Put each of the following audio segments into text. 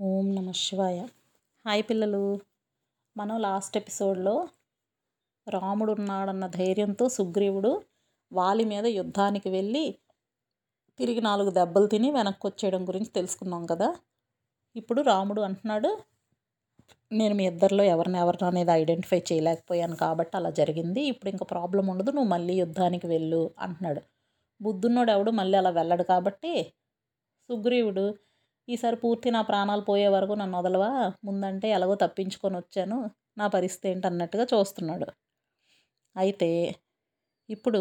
ఓం నమ శివాయ. హాయ్ పిల్లలు. మనం లాస్ట్ ఎపిసోడ్లో రాముడు ఉన్నాడన్న ధైర్యంతో సుగ్రీవుడు వాలి మీద యుద్ధానికి వెళ్ళి తిరిగి నాలుగు దెబ్బలు తిని వెనక్కి వచ్చేయడం గురించి తెలుసుకున్నాం కదా. ఇప్పుడు రాముడు అంటున్నాడు నేను మీ ఇద్దరిలో ఎవరిని ఎవరిని అనేది ఐడెంటిఫై చేయలేకపోయాను కాబట్టి అలా జరిగింది. ఇప్పుడు ఇంకా ప్రాబ్లం ఉండదు నువ్వు మళ్ళీ యుద్ధానికి వెళ్ళు అంటున్నాడు. బుద్ధున్నోడు ఎవడు మళ్ళీ అలా వెళ్ళడు కాబట్టి సుగ్రీవుడు ఈసారి పూర్తి నా ప్రాణాలు పోయే వరకు నన్ను వదలవా? ముందంటే ఎలాగో తప్పించుకొని వచ్చాను. నా పరిస్థితి ఏంటి అన్నట్టుగా చూస్తున్నాడు. అయితే ఇప్పుడు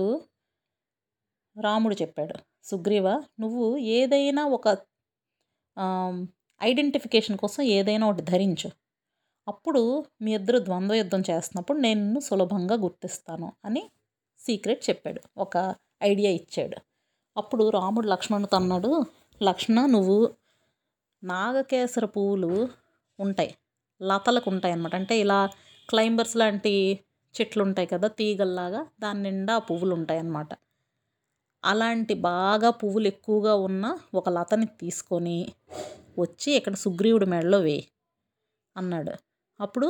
రాముడు చెప్పాడు సుగ్రీవ నువ్వు ఏదైనా ఒక ఐడెంటిఫికేషన్ కోసం ఏదైనా ఒకటి ధరించు. అప్పుడు మీ ఇద్దరు ద్వంద్వ యుద్ధం చేస్తున్నప్పుడు నేను సులభంగా గుర్తిస్తాను అని సీక్రెట్ చెప్పాడు. ఒక ఐడియా ఇచ్చాడు. అప్పుడు రాముడు లక్ష్మణుతో అన్నాడు లక్ష్మణ నువ్వు నాగకేసర పువ్వులు ఉంటాయి. లతలకు ఉంటాయి అన్నమాట అంటే ఇలా క్లైంబర్స్ లాంటి చెట్లు ఉంటాయి కదా తీగల్లాగా దాని నిండా పువ్వులు ఉంటాయి అన్నమాట అలాంటి బాగా పువ్వులు ఎక్కువగా ఉన్న ఒక లతని తీసుకొని వచ్చి ఇక్కడ సుగ్రీవుడి మెడలో వేయి అన్నాడు. అప్పుడు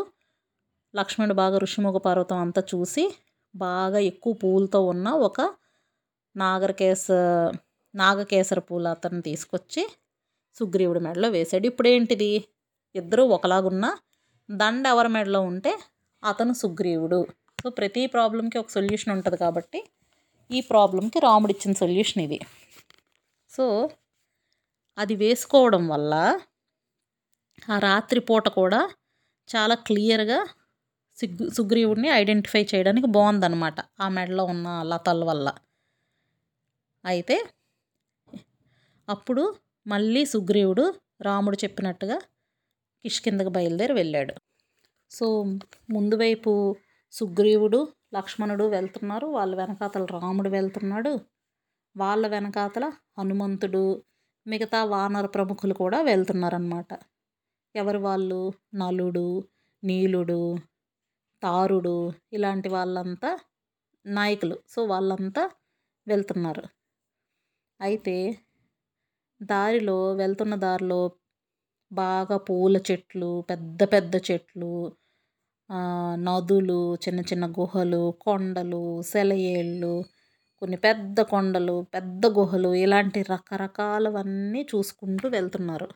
లక్ష్మణుడు బాగా ఋషిముఖ పర్వతం అంతా చూసి బాగా ఎక్కువ పువ్వులతో ఉన్న ఒక నాగరకేస నాగకేసర పూల అతను తీసుకొచ్చి సుగ్రీవుడి మెడలో వేశాడు. ఇప్పుడు ఏంటిది ఇద్దరు ఒకలాగున్న దండ ఎవరి మెడలో ఉంటే అతను సుగ్రీవుడు. సో ప్రతి ప్రాబ్లంకి ఒక సొల్యూషన్ ఉంటుంది కాబట్టి ఈ ప్రాబ్లంకి రాముడు ఇచ్చిన సొల్యూషన్ ఇది. సో అది వేసుకోవడం వల్ల ఆ రాత్రి పూట కూడా చాలా క్లియర్గా సిగ్గు సుగ్రీవుడిని ఐడెంటిఫై చేయడానికి బాగుందన్నమాట ఆ మెడలో ఉన్న లతల వల్ల. అయితే అప్పుడు మళ్ళీ సుగ్రీవుడు రాముడు చెప్పినట్టుగా కిష్కిందకు బయలుదేరి వెళ్ళాడు. సో ముందు వైపు సుగ్రీవుడు లక్ష్మణుడు వెళ్తున్నారు. వాళ్ళ వెనకాతల రాముడు వెళ్తున్నాడు. వాళ్ళ వెనకాతల హనుమంతుడు మిగతా వానర ప్రముఖులు కూడా వెళ్తున్నారనమాట ఎవరు వాళ్ళు? నలుడు నీలుడు తారుడు ఇలాంటి వాళ్ళంతా నాయకులు. సో వాళ్ళంతా వెళ్తున్నారు. అయితే దారిలో వెళ్తున్న దారిలో బాగా పూల చెట్లు పెద్ద పెద్ద చెట్లు నదులు చిన్న చిన్న గుహలు కొండలు సెలయేళ్ళు కొన్ని పెద్ద కొండలు పెద్ద గుహలు ఇలాంటి రకరకాలవన్నీ చూసుకుంటూ వెళ్తున్నారు.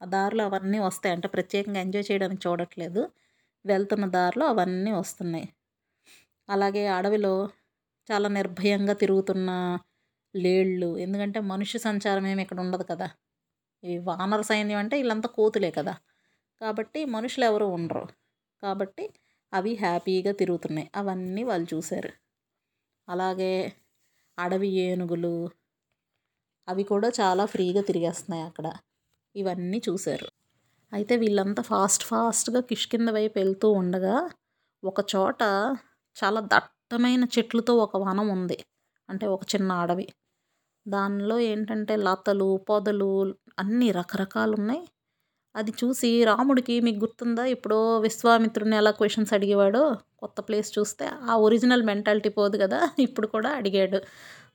ఆ దారిలో అవన్నీ వస్తాయి. అంటే ప్రత్యేకంగా ఎంజాయ్ చేయడానికి చూడట్లేదు. వెళ్తున్న దారిలో అవన్నీ వస్తున్నాయి. అలాగే అడవిలో చాలా నిర్భయంగా తిరుగుతున్న లేళ్ళు. ఎందుకంటే మనుష్య సంచారం ఏమి ఇక్కడ ఉండదు కదా. ఈ వానర సైన్యం అంటే వీళ్ళంతా కోతులే కదా. కాబట్టి మనుషులు ఎవరు ఉండరు. కాబట్టి అవి హ్యాపీగా తిరుగుతున్నాయి. అవన్నీ వాళ్ళు చూశారు. అలాగే అడవి ఏనుగులు అవి కూడా చాలా ఫ్రీగా తిరిగేస్తున్నాయి అక్కడ. ఇవన్నీ చూశారు. అయితే వీళ్ళంతా ఫాస్ట్ ఫాస్ట్గా కిష్కింద వైపు వెళ్తూ ఉండగా ఒక చోట చాలా దట్టమైన చెట్లతో ఒక వనం ఉంది. అంటే ఒక చిన్న అడవి. దానిలో ఏంటంటే లతలు పొదలు అన్నీ రకరకాలు ఉన్నాయి అది చూసి రాముడికి మీకు గుర్తుందా? ఎప్పుడో విశ్వామిత్రుని ఎలా క్వశ్చన్స్ అడిగేవాడో? కొత్త ప్లేస్ చూస్తే ఆ ఒరిజినల్ మెంటాలిటీ పోదు కదా? ఇప్పుడు కూడా అడిగాడు.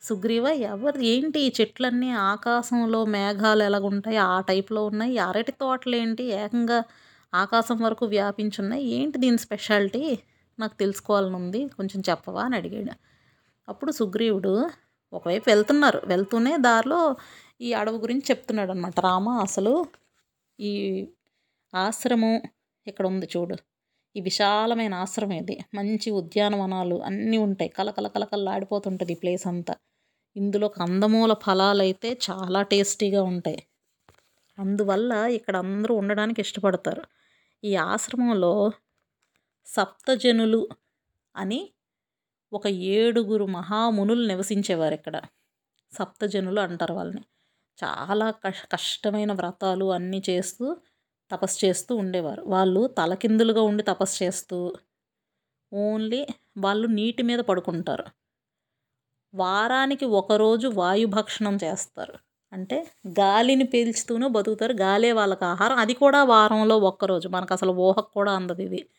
సుగ్రీవ ఎవరు? ఏంటి ఈ చెట్లన్నీ ఆకాశంలో మేఘాలు ఎలాగుంటాయి? ఆ టైప్లో ఉన్నాయి. అరటి తోటలు ఏంటి ఏకంగా ఆకాశం వరకు వ్యాపించున్నాయి. ఏంటి దీని స్పెషాలిటీ నాకు తెలుసుకోవాలని ఉంది కొంచెం చెప్పవా? అని అడిగాడు. అప్పుడు సుగ్రీవుడు ఒకవైపు వెళ్తున్నారు. వెళ్తూనే దారిలో ఈ అడవి గురించి చెప్తున్నాడు అనమాట రామ అసలు ఈ ఆశ్రమం ఇక్కడ ఉంది చూడు. ఈ విశాలమైన ఆశ్రమం ఇది. మంచి ఉద్యానవనాలు అన్నీ ఉంటాయి. కలకల కలకల్లాడిపోతుంటుంది ఈ ప్లేస్ అంతా. ఇందులో కందమూల ఫలాలు అయితే చాలా టేస్టీగా ఉంటాయి. అందువల్ల ఇక్కడ అందరూ ఉండడానికి ఇష్టపడతారు. ఈ ఆశ్రమంలో సప్తజనులు అని ఒక ఏడుగురు మహామునులు నివసించేవారు ఇక్కడ. సప్తజనులు అంటారు వాళ్ళని. చాలా కష్ కష్టమైన వ్రతాలు అన్నీ చేస్తూ తపస్సు చేస్తూ ఉండేవారు. వాళ్ళు తలకిందులుగా ఉండి తపస్సు చేస్తూ ఓన్లీ వాళ్ళు నీటి మీద పడుకుంటారు. వారానికి ఒకరోజు వాయుభక్షణం చేస్తారు. అంటే గాలిని పీల్చుతూనే బతుకుతారు. గాలే వాళ్ళకి ఆహారం. అది కూడా వారంలో ఒక్కరోజు. మనకు అసలు ఊహకు కూడా అందదు ఇది.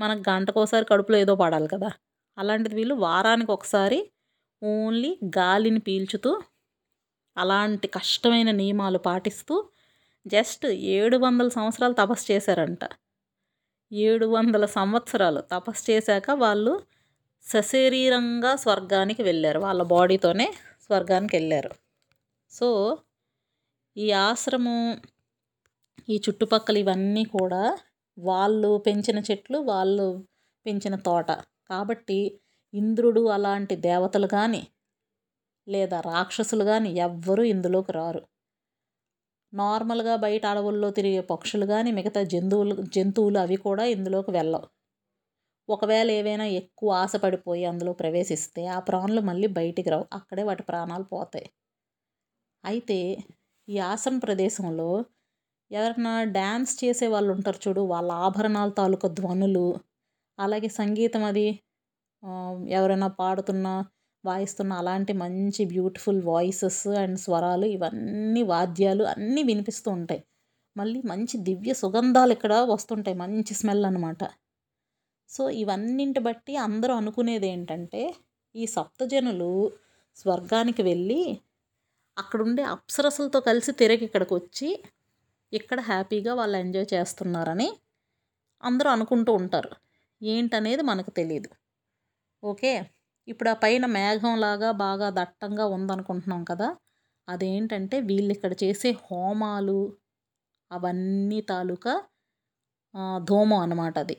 మనకు గంటకోసారి కడుపులో ఏదో పడాలి కదా. అలాంటిది వీళ్ళు వారానికి ఒకసారి ఓన్లీ గాలిని పీల్చుతూ అలాంటి కష్టమైన నియమాలు పాటిస్తూ జస్ట్ ఏడు వందల సంవత్సరాలు తపస్సు చేశారంట. ఏడు వందల సంవత్సరాలు తపస్సు చేశాక వాళ్ళు సశరీరంగా స్వర్గానికి వెళ్ళారు. వాళ్ళ బాడీతోనే స్వర్గానికి వెళ్ళారు. సో ఈ ఆశ్రమం ఈ చుట్టుపక్కల ఇవన్నీ కూడా వాళ్ళు పెంచిన చెట్లు వాళ్ళు పెంచిన తోట. కాబట్టి ఇంద్రుడు అలాంటి దేవతలు కానీ లేదా రాక్షసులు కానీ ఎవ్వరూ ఇందులోకి రారు. నార్మల్గా బయట అడవుల్లో తిరిగే పక్షులు కానీ మిగతా జంతువులు జంతువులు అవి కూడా ఇందులోకి వెళ్ళవు. ఒకవేళ ఏవైనా ఎక్కువ ఆశపడిపోయి అందులో ప్రవేశిస్తే ఆ ప్రాణులు మళ్ళీ బయటికి రావు. అక్కడే వాటి ప్రాణాలు పోతాయి. అయితే ఈ ఆసన ప్రదేశంలో ఎవరైనా డ్యాన్స్ చేసే వాళ్ళు ఉంటారు చూడు వాళ్ళ ఆభరణాల తాలూకా ధ్వనులు అలాగే సంగీతం అది ఎవరైనా పాడుతున్న వాయిస్తున్న అలాంటి మంచి బ్యూటిఫుల్ వాయిసెస్ అండ్ స్వరాలు ఇవన్నీ వాద్యాలు అన్నీ వినిపిస్తూ ఉంటాయి. మళ్ళీ మంచి దివ్య సుగంధాలు ఇక్కడ వస్తుంటాయి మంచి స్మెల్ అనమాట సో ఇవన్నింటి బట్టి అందరూ అనుకునేది ఏంటంటే ఈ సప్తజనులు స్వర్గానికి వెళ్ళి అక్కడుండే అప్సరసలతో కలిసి తిరిగి ఇక్కడికి వచ్చి ఇక్కడ హ్యాపీగా వాళ్ళు ఎంజాయ్ చేస్తున్నారని అందరూ అనుకుంటూ ఉంటారు. ఏంటనేది మనకు తెలియదు ఓకే? ఇప్పుడు ఆ పైన మేఘంలాగా బాగా దట్టంగా ఉందనుకుంటున్నాం కదా అదేంటంటే వీళ్ళు ఇక్కడ చేసే హోమాలు అవన్నీ తాలూకా ధూమం అన్నమాట అది.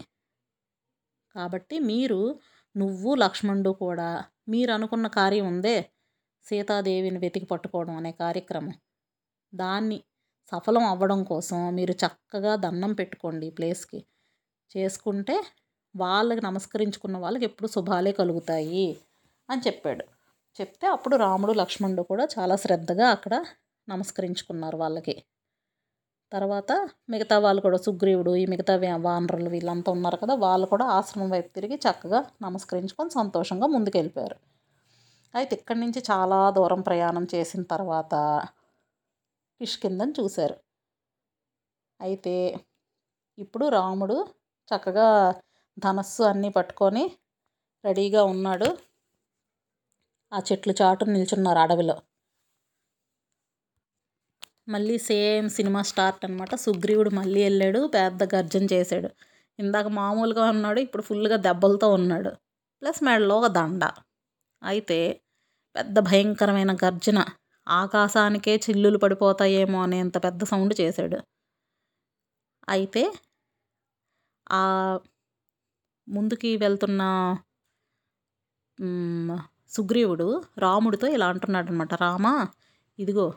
కాబట్టి మీరు నువ్వు లక్ష్మణుడు కూడా మీరు అనుకున్న కార్యం ఉందే సీతాదేవిని వెతికి పట్టుకోవడం అనే కార్యక్రమం. దాన్ని సఫలం అవ్వడం కోసం మీరు చక్కగా దండం పెట్టుకోండి ప్లేస్కి. చేసుకుంటే వాళ్ళకి నమస్కరించుకున్న వాళ్ళకి ఎప్పుడు శుభాలే కలుగుతాయి అని చెప్పాడు. చెప్తే అప్పుడు రాముడు లక్ష్మణుడు కూడా చాలా శ్రద్ధగా అక్కడ నమస్కరించుకున్నారు వాళ్ళకి. తర్వాత మిగతా వాళ్ళు కూడా సుగ్రీవుడు ఈ మిగతా వానరులు వీళ్ళంతా ఉన్నారు కదా వాళ్ళు కూడా ఆశ్రమం వైపు తిరిగి చక్కగా నమస్కరించుకొని సంతోషంగా ముందుకెళ్ళిపోయారు. అయితే ఇక్కడి నుంచి చాలా దూరం ప్రయాణం చేసిన తర్వాత కిష్కిందని చూశారు. అయితే ఇప్పుడు రాముడు చక్కగా ధనస్సు అన్నీ పట్టుకొని రెడీగా ఉన్నాడు. ఆ చెట్లు చాటు నిల్చున్నారు అడవిలో. మళ్ళీ సేమ్ సినిమా స్టార్ట్ అనమాట సుగ్రీవుడు మళ్ళీ వెళ్ళాడు పెద్ద గర్జన చేశాడు. ఇందాక మామూలుగా ఉన్నాడు ఇప్పుడు ఫుల్గా దెబ్బలతో ఉన్నాడు. ప్లస్ మెడలో ఒక దండ. అయితే పెద్ద భయంకరమైన గర్జన. ఆకాశానికే చిల్లులు పడిపోతాయేమో అనేంత పెద్ద సౌండ్ చేశాడు. అయితే ఆ ముందుకి వెళ్తున్న సుగ్రీవుడు రాముడితో ఇలా అంటున్నాడు అనమాట రామా ఇదిగో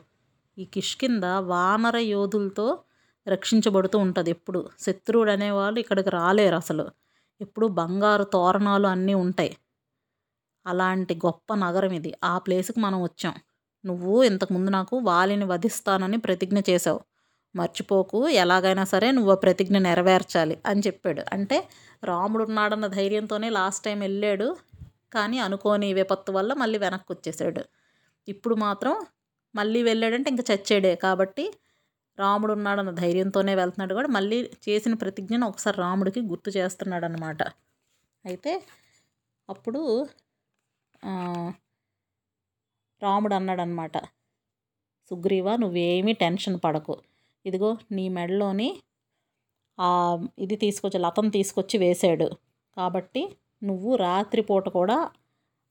ఈ కిష్కింద వానర యోధులతో రక్షించబడుతూ ఉంటుంది ఎప్పుడు. శత్రువుడు అనేవాళ్ళు ఇక్కడికి రాలేరు అసలు. ఎప్పుడు బంగారు తోరణాలు అన్నీ ఉంటాయి. అలాంటి గొప్ప నగరం ఇది. ఆ ప్లేస్కి మనం వచ్చాం. నువ్వు ఇంతకుముందు నాకు వాలిని వధిస్తానని ప్రతిజ్ఞ చేసావు మర్చిపోకు. ఎలాగైనా సరే నువ్వు ప్రతిజ్ఞ నెరవేర్చాలి అని చెప్పాడు. అంటే రాముడు ఉన్నాడన్న ధైర్యంతోనే లాస్ట్ టైం వెళ్ళాడు. కానీ అనుకోని విపత్తు వల్ల మళ్ళీ వెనక్కి వచ్చేసాడు ఇప్పుడు మాత్రం మళ్ళీ వెళ్ళాడంటే ఇంకా చచ్చాడే. కాబట్టి రాముడు ఉన్నాడన్న ధైర్యంతోనే వెళ్తున్నాడు కూడా మళ్ళీ చేసిన ప్రతిజ్ఞను ఒకసారి రాముడికి గుర్తు చేస్తున్నాడు అనమాట అయితే అప్పుడు రాముడు అన్నాడనమాట సుగ్రీవ నువ్వేమీ టెన్షన్ పడకు. ఇదిగో నీ మెడలోని ఇది తీసుకొచ్చి లతం తీసుకొచ్చి వేశాడు. కాబట్టి నువ్వు రాత్రిపూట కూడా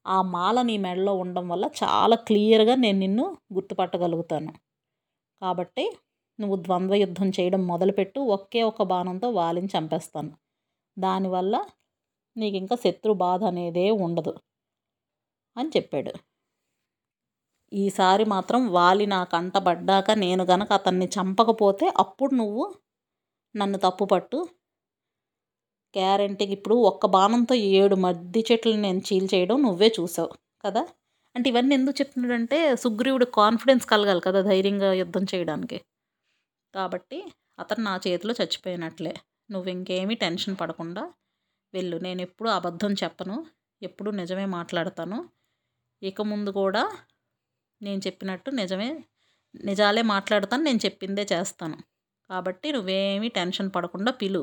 ఆ మాల నీ మెడలో ఉండడం వల్ల చాలా క్లియర్గా నేను నిన్ను గుర్తుపట్టగలుగుతాను. కాబట్టి నువ్వు ద్వంద్వ యుద్ధం చేయడం మొదలుపెట్టు ఒకే ఒక బాణంతో వాలిని చంపేస్తాను. దానివల్ల నీకు ఇంకా శత్రు బాధ అనేదే ఉండదు అని చెప్పాడు. ఈసారి మాత్రం వాలి నా కంటబడ్డాక నేను గనక అతన్ని చంపకపోతే అప్పుడు నువ్వు నన్ను తప్పుపట్టు గ్యారంటీకి ఇప్పుడు ఒక్క బాణంతో ఏడు మద్ది చెట్లు నేను చీల్చేయడం నువ్వే చూసావు కదా? అంటే ఇవన్నీ ఎందుకు చెప్తున్నాడంటే సుగ్రీవుడు కాన్ఫిడెన్స్ కలగాలి కదా ధైర్యంగా యుద్ధం చేయడానికి. కాబట్టి అతను నా చేతిలో చచ్చిపోయినట్లే. నువ్వు ఇంకేమీ టెన్షన్ పడకుండా వెళ్ళు. నేను ఎప్పుడు అబద్ధం చెప్పను ఎప్పుడు నిజమే మాట్లాడతాను. ఇక ముందు కూడా నేను చెప్పినట్టు నిజమే నిజాలే మాట్లాడతాను నేను చెప్పిందే చేస్తాను. కాబట్టి నువ్వేమీ టెన్షన్ పడకుండా పిలు.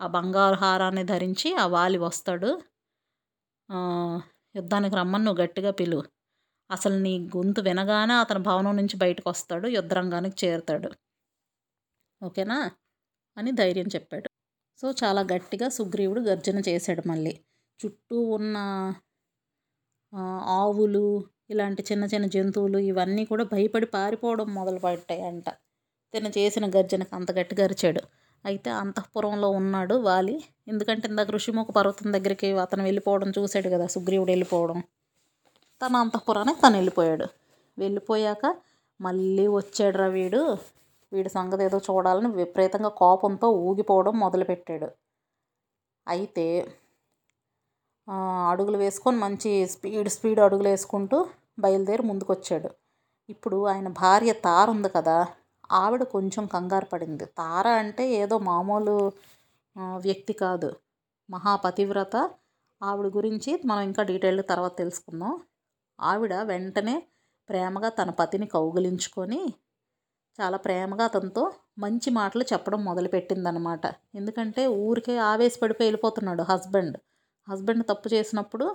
ఆ బంగారు హారాన్ని ధరించి ఆ వాలి వస్తాడు. యుద్ధానికి రమ్మని నువ్వు గట్టిగా పిలు. అసలు నీ గొంతు వినగానే అతని భవనం నుంచి బయటకు వస్తాడు యుద్ధరంగానికి చేరుతాడు. ఓకేనా? అని ధైర్యం చెప్పాడు. సో చాలా గట్టిగా సుగ్రీవుడు గర్జన చేశాడు మళ్ళీ. చుట్టూ ఉన్న ఆవులు ఇలాంటి చిన్న చిన్న జంతువులు ఇవన్నీ కూడా భయపడి పారిపోవడం మొదలు పెట్టాయంట తిన చేసిన గర్జనకు అంత గట్టిగా అరిచాడు. అయితే అంతఃపురంలో ఉన్నాడు వాలి. ఎందుకంటే ఇందాక ఋషిముఖ పర్వతం దగ్గరికి అతను వెళ్ళిపోవడం చూశాడు కదా సుగ్రీవుడు వెళ్ళిపోవడం. తన అంతఃపురానికి తను వెళ్ళిపోయాడు. వెళ్ళిపోయాక మళ్ళీ వచ్చాడురా వీడు. వీడి సంగతి ఏదో చూడాలని విపరీతంగా కోపంతో ఊగిపోవడం మొదలుపెట్టాడు. అయితే అడుగులు వేసుకొని మంచి స్పీడ్ స్పీడ్ అడుగులు వేసుకుంటూ బయలుదేరి ముందుకొచ్చాడు. ఇప్పుడు ఆయన భార్య తారు ఉంది కదా ఆవిడ కొంచెం కంగారు పడింది. తార అంటే ఏదో మామూలు వ్యక్తి కాదు. మహాపతివ్రత ఆవిడ గురించి మనం ఇంకా డీటెయిల్ తర్వాత తెలుసుకుందాం. ఆవిడ వెంటనే ప్రేమగా తన పతిని కౌగిలించుకొని చాలా ప్రేమగా అతనితో మంచి మాటలు చెప్పడం మొదలుపెట్టిందనమాట ఎందుకంటే ఊరికే ఆవేశపడిపోయి వెళ్ళిపోతున్నాడు హస్బెండ్. హస్బెండ్ తప్పు చేసినప్పుడు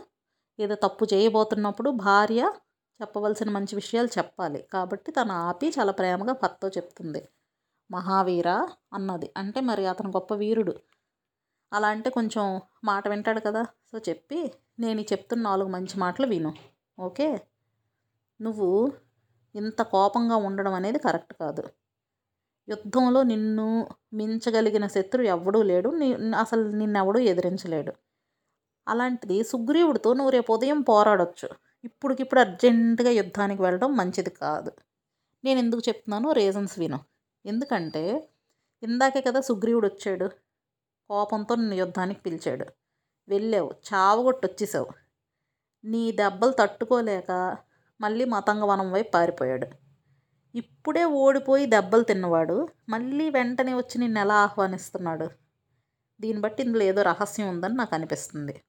ఏదో తప్పు చేయబోతున్నప్పుడు భార్య చెప్పవలసిన మంచి విషయాలు చెప్పాలి. కాబట్టి తను ఆపి చాలా ప్రేమగా భర్తతో చెప్తుంది. మహావీర అన్నది. అంటే మరి అతను గొప్ప వీరుడు. అలా అంటే కొంచెం మాట వింటాడు కదా. సో చెప్పి నేను చెప్తున్న నాలుగు మంచి మాటలు విను. ఓకే? నువ్వు ఇంత కోపంగా ఉండడం అనేది కరెక్ట్ కాదు. యుద్ధంలో నిన్ను మించగలిగిన శత్రువు ఎవడూ లేడు. నీ అసలు నిన్నెవడూ ఎదిరించలేడు. అలాంటిది సుగ్రీవుడితో నువ్వు రేపు ఉదయం పోరాడొచ్చు. ఇప్పుడుకిప్పుడు అర్జెంటుగా యుద్ధానికి వెళ్ళడం మంచిది కాదు. నేను ఎందుకు చెప్తున్నాను రీజన్స్ విను. ఎందుకంటే ఇందాకే కదా సుగ్రీవుడు వచ్చాడు. కోపంతో నిన్ను యుద్ధానికి పిలిచాడు. వెళ్ళావు. చావగొట్టి వచ్చేసావు. నీ దెబ్బలు తట్టుకోలేక మళ్ళీ మతంగవనం వైపు పారిపోయాడు. ఇప్పుడే ఓడిపోయి దెబ్బలు తిన్నవాడు మళ్ళీ వెంటనే వచ్చి నిన్ను ఎలా ఆహ్వానిస్తున్నాడు? దీన్ని బట్టి ఇందులో ఏదో రహస్యం ఉందని నాకు అనిపిస్తుంది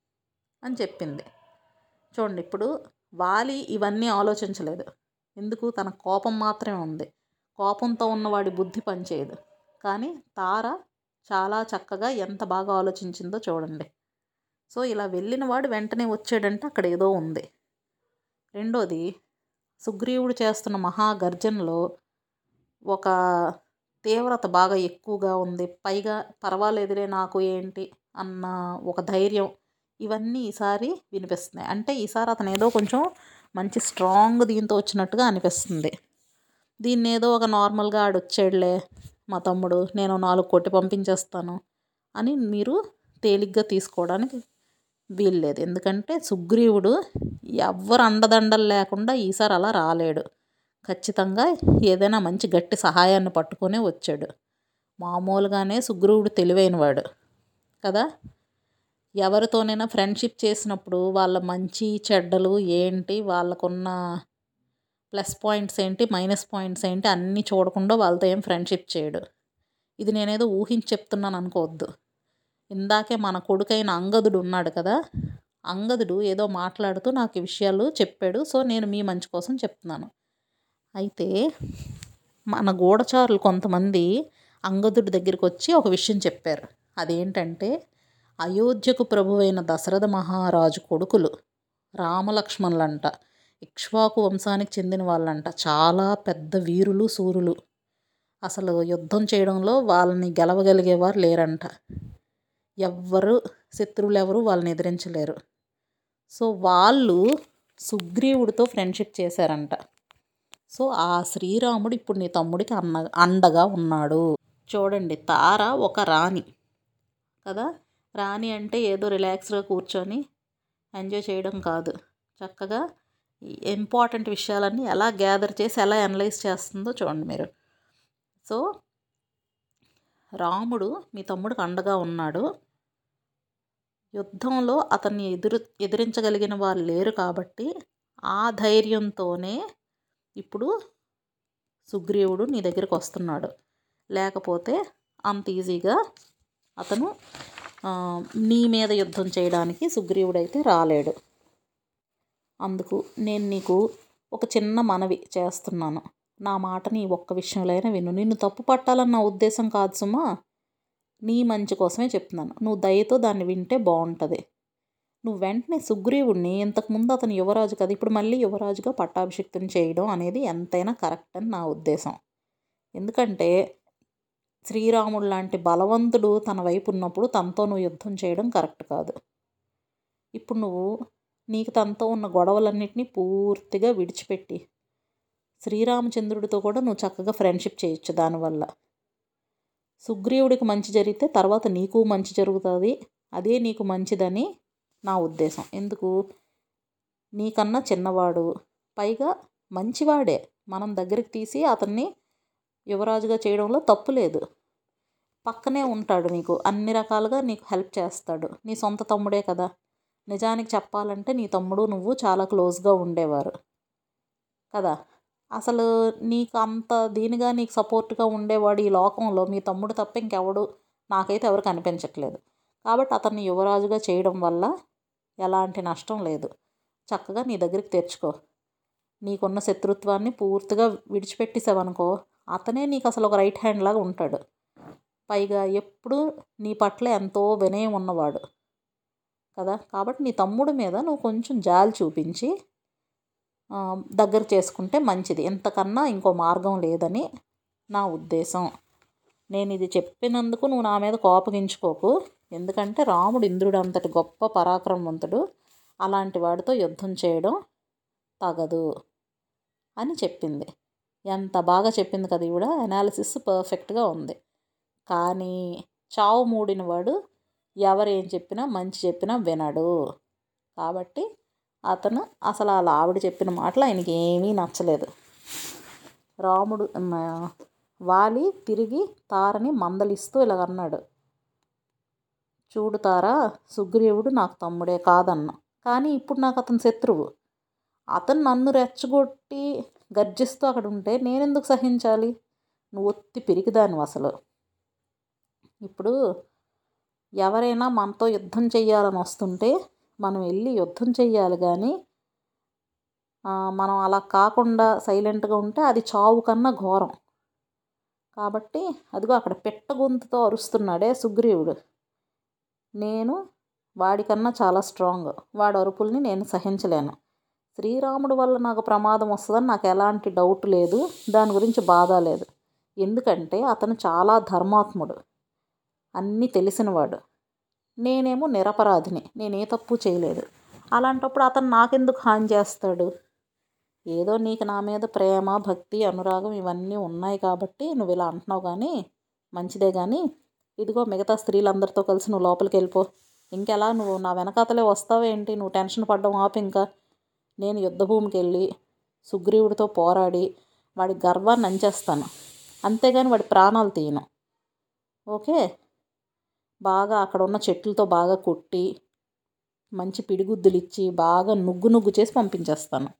అని చెప్పింది. చూడండి ఇప్పుడు వాలి ఇవన్నీ ఆలోచించలేదు. ఎందుకు? తన కోపం మాత్రమే ఉంది. కోపంతో ఉన్నవాడి బుద్ధి పనిచేయదు. కానీ తార చాలా చక్కగా ఎంత బాగా ఆలోచించిందో చూడండి. సో ఇలా వెళ్ళిన వాడు వెంటనే వచ్చాడంటే అక్కడ ఏదో ఉంది. రెండోది సుగ్రీవుడు చేస్తున్న మహాగర్జనలో ఒక తీవ్రత బాగా ఎక్కువగా ఉంది. పైగా పర్వాలేదులే నాకు ఏంటి? అన్న ఒక ధైర్యం ఇవన్నీ ఈసారి వినిపిస్తున్నాయి. అంటే ఈసారి అతను ఏదో కొంచెం మంచి స్ట్రాంగ్ దీంతో వచ్చినట్టుగా అనిపిస్తుంది. దీన్ని ఏదో ఒక నార్మల్గా ఆడు వచ్చాడులే మా తమ్ముడు నేను నాలుగు కొట్టి పంపించేస్తాను అని మీరు తేలిగ్గా తీసుకోవడానికి వీల్లేదు. ఎందుకంటే సుగ్రీవుడు ఎవ్వరు అండదండలు లేకుండా ఈసారి అలా రాలేడు. ఖచ్చితంగా ఏదైనా మంచి గట్టి సహాయాన్ని పట్టుకునే వచ్చాడు. మామూలుగానే సుగ్రీవుడు తెలివైనవాడు. కదా? ఎవరితోనైనా ఫ్రెండ్షిప్ చేసినప్పుడు వాళ్ళ మంచి చెడ్డలు ఏంటి వాళ్ళకున్న ప్లస్ పాయింట్స్ ఏంటి మైనస్ పాయింట్స్ ఏంటి అన్నీ చూడకుండా వాళ్ళతో ఏం ఫ్రెండ్షిప్ చేయడు. ఇది నేనేదో ఊహించి చెప్తున్నాను అనుకోవద్దు. ఇందాకే మన కొడుకైన అంగదుడు ఉన్నాడు కదా అంగదుడు ఏదో మాట్లాడుతూ నాకు ఈ విషయాలు చెప్పాడు సో నేను మీ మంచి కోసం చెప్తున్నాను. అయితే మన గూఢచారులు కొంతమంది అంగదుడి దగ్గరికి వచ్చి ఒక విషయం చెప్పారు. అదేంటంటే అయోధ్యకు ప్రభువైన దశరథ మహారాజు కొడుకులు రామలక్ష్మణులంట. ఇక్ష్వాకు వంశానికి చెందిన వాళ్ళంట. చాలా పెద్ద వీరులు సూరులు. అసలు యుద్ధం చేయడంలో వాళ్ళని గెలవగలిగేవారు లేరంట. ఎవ్వరు శత్రువులు ఎవరు వాళ్ళని ఎదిరించలేరు. సో వాళ్ళు సుగ్రీవుడితో ఫ్రెండ్షిప్ చేశారంట. సో ఆ శ్రీరాముడు ఇప్పుడు నీ తమ్ముడికి అన్న అండగా ఉన్నాడు. చూడండి తార ఒక రాణి. కదా? రాణి అంటే ఏదో రిలాక్స్గా కూర్చొని ఎంజాయ్ చేయడం కాదు. చక్కగా ఇంపార్టెంట్ విషయాలన్నీ ఎలా గ్యాదర్ చేసి ఎలా అనలైజ్ చేస్తుందో చూడండి మీరు. సో రాముడు మీ తమ్ముడికి అండగా ఉన్నాడు. యుద్ధంలో అతన్ని ఎదురు ఎదిరించగలిగిన వాళ్ళు లేరు కాబట్టి ఆ ధైర్యంతోనే ఇప్పుడు సుగ్రీవుడు నీ దగ్గరికి వస్తున్నాడు. లేకపోతే అంత ఈజీగా అతను నీ మీద యుద్ధం చేయడానికి సుగ్రీవుడైతే రాలేడు. అందుకు నేను నీకు ఒక చిన్న మనవి చేస్తున్నాను. నా మాటని నీ ఒక్క విషయంలో అయినా విను. నిన్ను తప్పు పట్టాలన్న నా ఉద్దేశం కాదు సుమా. నీ మంచి కోసమే చెప్తున్నాను. నువ్వు దయతో దాన్ని వింటే బాగుంటుంది. నువ్వు వెంటనే సుగ్రీవుడిని ఇంతకుముందు అతను యువరాజు కదా ఇప్పుడు మళ్ళీ యువరాజుగా పట్టాభిషిక్తుని చేయడం అనేది ఎంతైనా కరెక్ట్ అని నా ఉద్దేశం. ఎందుకంటే శ్రీరాముడు లాంటి బలవంతుడు తన వైపు ఉన్నప్పుడు తనతో నువ్వు యుద్ధం చేయడం కరెక్ట్ కాదు. ఇప్పుడు నువ్వు నీకు తనతో ఉన్న గొడవలన్నిటినీ పూర్తిగా విడిచిపెట్టి శ్రీరామచంద్రుడితో కూడా నువ్వు చక్కగా ఫ్రెండ్షిప్ చేయొచ్చు దానివల్ల. సుగ్రీవుడికి మంచి జరిగితే తర్వాత నీకు మంచి జరుగుతుంది. అదే నీకు మంచిదని నా ఉద్దేశం. ఎందుకు? నీకన్నా చిన్నవాడు. పైగా మంచివాడే. మనం దగ్గరికి తీసి అతన్ని యువరాజుగా చేయడంలో తప్పు లేదు. పక్కనే ఉంటాడు నీకు. అన్ని రకాలుగా నీకు హెల్ప్ చేస్తాడు. నీ సొంత తమ్ముడే కదా. నిజానికి చెప్పాలంటే నీ తమ్ముడు నువ్వు చాలా క్లోజ్గా ఉండేవారు కదా. అసలు నీకు అంత దీనిగా నీకు సపోర్ట్గా ఉండేవాడు ఈ లోకంలో మీ తమ్ముడు తప్ప ఇంకెవడు నాకైతే ఎవరు కనిపించట్లేదు కాబట్టి అతన్ని యువరాజుగా చేయడం వల్ల ఎలాంటి నష్టం లేదు. చక్కగా నీ దగ్గరికి తెచ్చుకో. నీకున్న శత్రుత్వాన్ని పూర్తిగా విడిచిపెట్టేసావనుకో అతనే నీకు అసలు ఒక రైట్ హ్యాండ్ లాగా ఉంటాడు. పైగా ఎప్పుడు నీ పట్ల ఎంతో వినయం ఉన్నవాడు. కదా? కాబట్టి నీ తమ్ముడు మీద నువ్వు కొంచెం జాలి చూపించి దగ్గర చేసుకుంటే మంచిది. ఇంతకన్నా ఇంకో మార్గం లేదని నా ఉద్దేశం. నేను ఇది చెప్పినందుకు నువ్వు నా మీద కోపగించుకోకు. ఎందుకంటే రాముడు ఇంద్రుడు అంతటి గొప్ప పరాక్రమవంతుడు. అలాంటి వాడితో యుద్ధం చేయడం తగదు అని చెప్పింది. ఎంత బాగా చెప్పింది కదా ఈవిడ. అనాలిసిస్ పర్ఫెక్ట్గా ఉంది. కానీ చావు మూడిన వాడు ఎవరేం చెప్పినా మంచి చెప్పినా వినడు. కాబట్టి అతను అసలు అలా ఆవిడ చెప్పిన మాటలు ఆయనకి ఏమీ నచ్చలేదు. రాముడు వాలి తిరిగి తారని మందలిస్తూ ఇలాగ అన్నాడు చూడు తారా సుగ్రీవుడు నాకు తమ్ముడే కాదన్న. కానీ ఇప్పుడు నాకు అతను శత్రువు. అతను నన్ను రెచ్చగొట్టి గర్జిస్తూ అక్కడ ఉంటే నేనెందుకు సహించాలి? నువ్వు ఒత్తి పిరికిదాను అసలు. ఇప్పుడు ఎవరైనా మనతో యుద్ధం చెయ్యాలని వస్తుంటే మనం వెళ్ళి యుద్ధం చెయ్యాలి కానీ మనం అలా కాకుండా సైలెంట్గా ఉంటే అది చావు కన్నా ఘోరం. కాబట్టి అదిగో అక్కడ పెట్ట గొంతుతో అరుస్తున్నాడే సుగ్రీవుడు. నేను వాడికన్నా చాలా స్ట్రాంగ్. వాడి అరుపుల్ని నేను సహించలేను. శ్రీరాముడు వల్ల నాకు ప్రమాదం వస్తుందని నాకు ఎలాంటి డౌట్ లేదు. దాని గురించి బాధ లేదు. ఎందుకంటే అతను చాలా ధర్మాత్ముడు. అన్నీ తెలిసినవాడు. నేనేమో నిరపరాధిని. నేనే తప్పు చేయలేదు. అలాంటప్పుడు అతను నాకెందుకు హాని చేస్తాడు? ఏదో నీకు నా మీద ప్రేమ భక్తి అనురాగం ఇవన్నీ ఉన్నాయి కాబట్టి నువ్వు ఇలా అంటున్నావు కానీ మంచిదే కానీ ఇదిగో మిగతా స్త్రీలందరితో కలిసి నువ్వు లోపలికి వెళ్ళిపో. ఇంకెలా నువ్వు నా వెనకాతలే వస్తావేంటి? నువ్వు టెన్షన్ పడ్డం ఆపు ఇంకా. నేను యుద్ధభూమికి వెళ్ళి సుగ్రీవుడితో పోరాడి వాడి గర్వాన్ని అంచేస్తాను. అంతేగాని వాడి ప్రాణాలు తీయను. ఓకే? బాగా అక్కడ ఉన్న చెట్లతో బాగా కొట్టి మంచి పిడిగుద్దులు ఇచ్చి బాగా నుగ్గు నుగ్గు చేసి పంపించేస్తాను.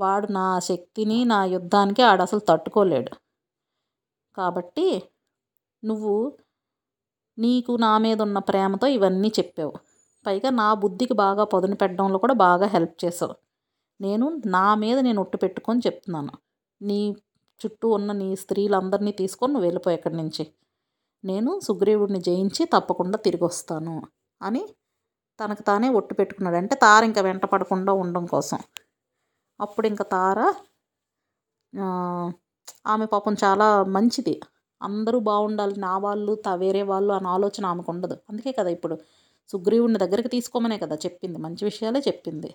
వాడు నా శక్తిని నా యుద్ధానికి ఆడు అసలు తట్టుకోలేడు. కాబట్టి నువ్వు నీకు నా మీద ఉన్న ప్రేమతో ఇవన్నీ చెప్పావు. పైగా నా బుద్ధికి బాగా పదును పెట్టడంలో కూడా బాగా హెల్ప్ చేసావు నేను నా మీద నేను ఒట్టు పెట్టుకొని చెప్తున్నాను. నీ చుట్టూ ఉన్న నీ స్త్రీలందరినీ తీసుకొని నువ్వు వెళ్ళిపోయి ఇక్కడి నుంచి. నేను సుగ్రీవుడిని జయించి తప్పకుండా తిరిగి వస్తాను అని తనకు తానే ఒట్టు పెట్టుకున్నాడు. అంటే తార ఇంకా వెంట పడకుండా ఉండడం కోసం. అప్పుడు ఇంకా తార ఆమె పాపం చాలా మంచిది. అందరూ బాగుండాలి నా వాళ్ళు తా వేరే వాళ్ళు అన్న ఆలోచన ఆమెకు ఉండదు. అందుకే కదా ఇప్పుడు సుగ్రీవుని దగ్గరికి తీసుకోమనే కదా చెప్పింది. మంచి విషయాలే చెప్పింది.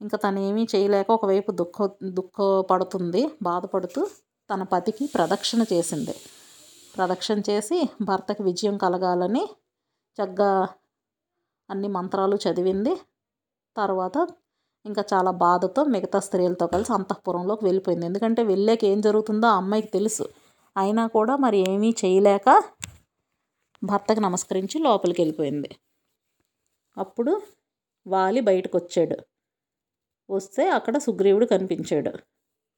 ఇంకా తను ఏమీ చేయలేక ఒకవైపు దుఃఖ దుఃఖపడుతుంది బాధపడుతూ తన పతికి ప్రదక్షిణ చేసింది. ప్రదక్షిణ చేసి భర్తకి విజయం కలగాలని చక్కగా అన్ని మంత్రాలు చదివింది. తర్వాత ఇంకా చాలా బాధతో మిగతా స్త్రీలతో కలిసి అంతఃపురంలోకి వెళ్ళిపోయింది. ఎందుకంటే వెళ్ళాక ఏం జరుగుతుందో ఆ అమ్మాయికి తెలుసు. అయినా కూడా మరి ఏమీ చేయలేక భర్తకి నమస్కరించి లోపలికి వెళ్ళిపోయింది. అప్పుడు వాలి బయటకు వచ్చాడు వస్తే అక్కడ సుగ్రీవుడు కనిపించాడు.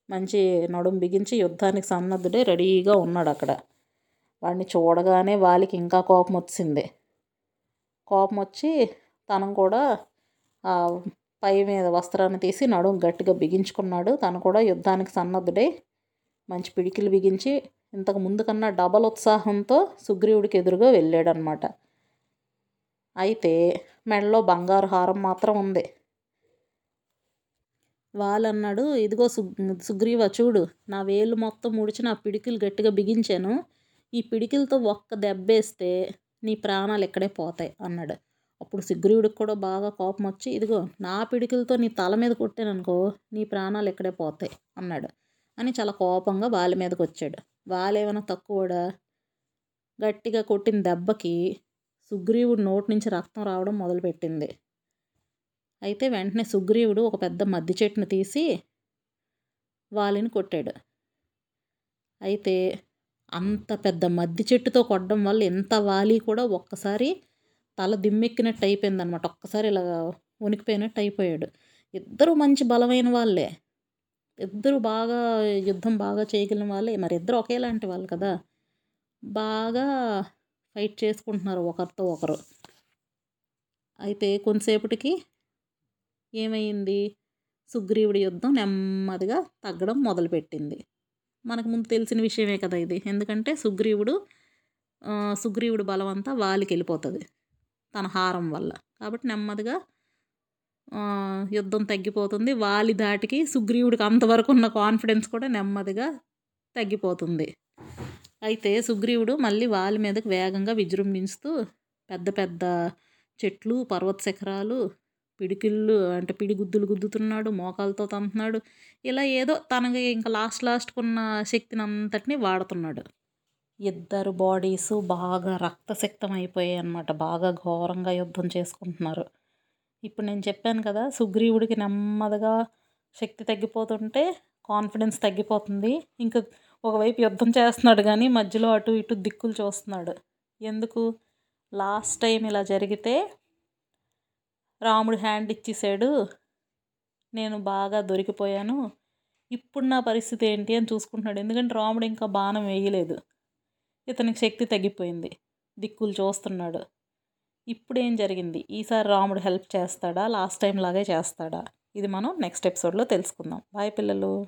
మంచి నడుం బిగించి యుద్ధానికి సన్నద్ధుడే రెడీగా ఉన్నాడు అక్కడ. వాడిని చూడగానే వాలికి ఇంకా కోపం వచ్చింది కోపం వచ్చి తను కూడా పై మీద వస్త్రాన్ని తీసి నడుం గట్టిగా బిగించుకున్నాడు. తను కూడా యుద్ధానికి సన్నద్ధుడై. మంచి పిడికిలు బిగించి ఇంతకు ముందు కన్నా డబల్ ఉత్సాహంతో సుగ్రీవుడికి ఎదురుగా వెళ్ళాడనమాట అయితే మెడలో బంగారు హారం మాత్రం ఉంది. వాళ్ళన్నాడు ఇదిగో సు సుగ్రీవ చూడు నా వేలు మొత్తం ముడిచి నా పిడికిలు గట్టిగా బిగించాను. ఈ పిడికిలతో ఒక్క దెబ్బేస్తే నీ ప్రాణాలు ఇక్కడే పోతాయి అన్నాడు. అప్పుడు సుగ్రీవుడికి కూడా బాగా కోపం వచ్చి ఇదిగో నా పిడికిలతో నీ తల మీద కొట్టాననుకో నీ ప్రాణాలు ఇక్కడే పోతాయి అన్నాడు అని చాలా కోపంగా వాళ్ళ మీదకి వచ్చాడు వాళ్ళేమైనా తక్కువడా? గట్టిగా కొట్టిన దెబ్బకి సుగ్రీవుడు నోటి నుంచి రక్తం రావడం మొదలుపెట్టింది. అయితే వెంటనే సుగ్రీవుడు ఒక పెద్ద మద్ది చెట్టును తీసి వాలిని కొట్టాడు. అయితే అంత పెద్ద మద్ది చెట్టుతో కొట్టడం వల్ల ఎంత వాలి కూడా ఒక్కసారి తల దిమ్మెక్కినట్టు అయిపోయింది అనమాట ఒక్కసారి ఇలా ఉనికిపోయినట్టు అయిపోయాడు. ఇద్దరు మంచి బలమైన వాళ్ళే. ఇద్దరు బాగా యుద్ధం బాగా చేయగలిగిన వాళ్ళే. మరి ఇద్దరు ఒకేలాంటి వాళ్ళు కదా. బాగా ఫైట్ చేసుకుంటున్నారు ఒకరితో ఒకరు. అయితే కొంతసేపటికి ఏమైంది? సుగ్రీవుడి యుద్ధం నెమ్మదిగా తగ్గడం మొదలుపెట్టింది. మనకు ముందు తెలిసిన విషయమే కదా ఇది. ఎందుకంటే సుగ్రీవుడు సుగ్రీవుడు బలం అంతా వాలికి వెళ్ళిపోతుంది తన హారం వల్ల. కాబట్టి నెమ్మదిగా యుద్ధం తగ్గిపోతుంది. వాలి దాటికి సుగ్రీవుడికి అంతవరకు ఉన్న కాన్ఫిడెన్స్ కూడా నెమ్మదిగా తగ్గిపోతుంది. అయితే సుగ్రీవుడు మళ్ళీ వాలి మీదకు వేగంగా విజృంభిస్తూ పెద్ద పెద్ద చెట్లు పర్వత శిఖరాలు పిడికిళ్ళు అంటే పిడిగుద్దులు గుద్దుతున్నాడు మోకాలతో తంతున్నాడు ఇలా ఏదో తనకి ఇంకా లాస్ట్ లాస్ట్కున్న శక్తిని అంతటిని వాడుతున్నాడు. ఇద్దరు బాడీస్ బాగా రక్తశక్తం అయిపోయాయి అన్నమాట. బాగా ఘోరంగా యుద్ధం చేసుకుంటున్నారు. ఇప్పుడు నేను చెప్పాను కదా సుగ్రీవుడికి నెమ్మదిగా శక్తి తగ్గిపోతుంటే కాన్ఫిడెన్స్ తగ్గిపోతుంది. ఇంకా ఒకవైపు యుద్ధం చేస్తున్నాడు కానీ మధ్యలో అటు ఇటు దిక్కులు చూస్తున్నాడు. ఎందుకు? లాస్ట్ టైం ఇలా జరిగితే రాముడు హ్యాండ్ ఇచ్చేసాడు. నేను బాగా దొరికిపోయాను. ఇప్పుడు నా పరిస్థితి ఏంటి అని చూసుకుంటున్నాడు. ఎందుకంటే రాముడు ఇంకా బాణం వేయలేదు. ఇతనికి శక్తి తగ్గిపోయింది. దిక్కులు చూస్తున్నాడు. ఇప్పుడు ఏం జరిగింది? ఈసారి రాముడు హెల్ప్ చేస్తాడా? లాస్ట్ టైం లాగే చేస్తాడా? ఇది మనం నెక్స్ట్ ఎపిసోడ్లో తెలుసుకుందాం. బాయ్ పిల్లలు.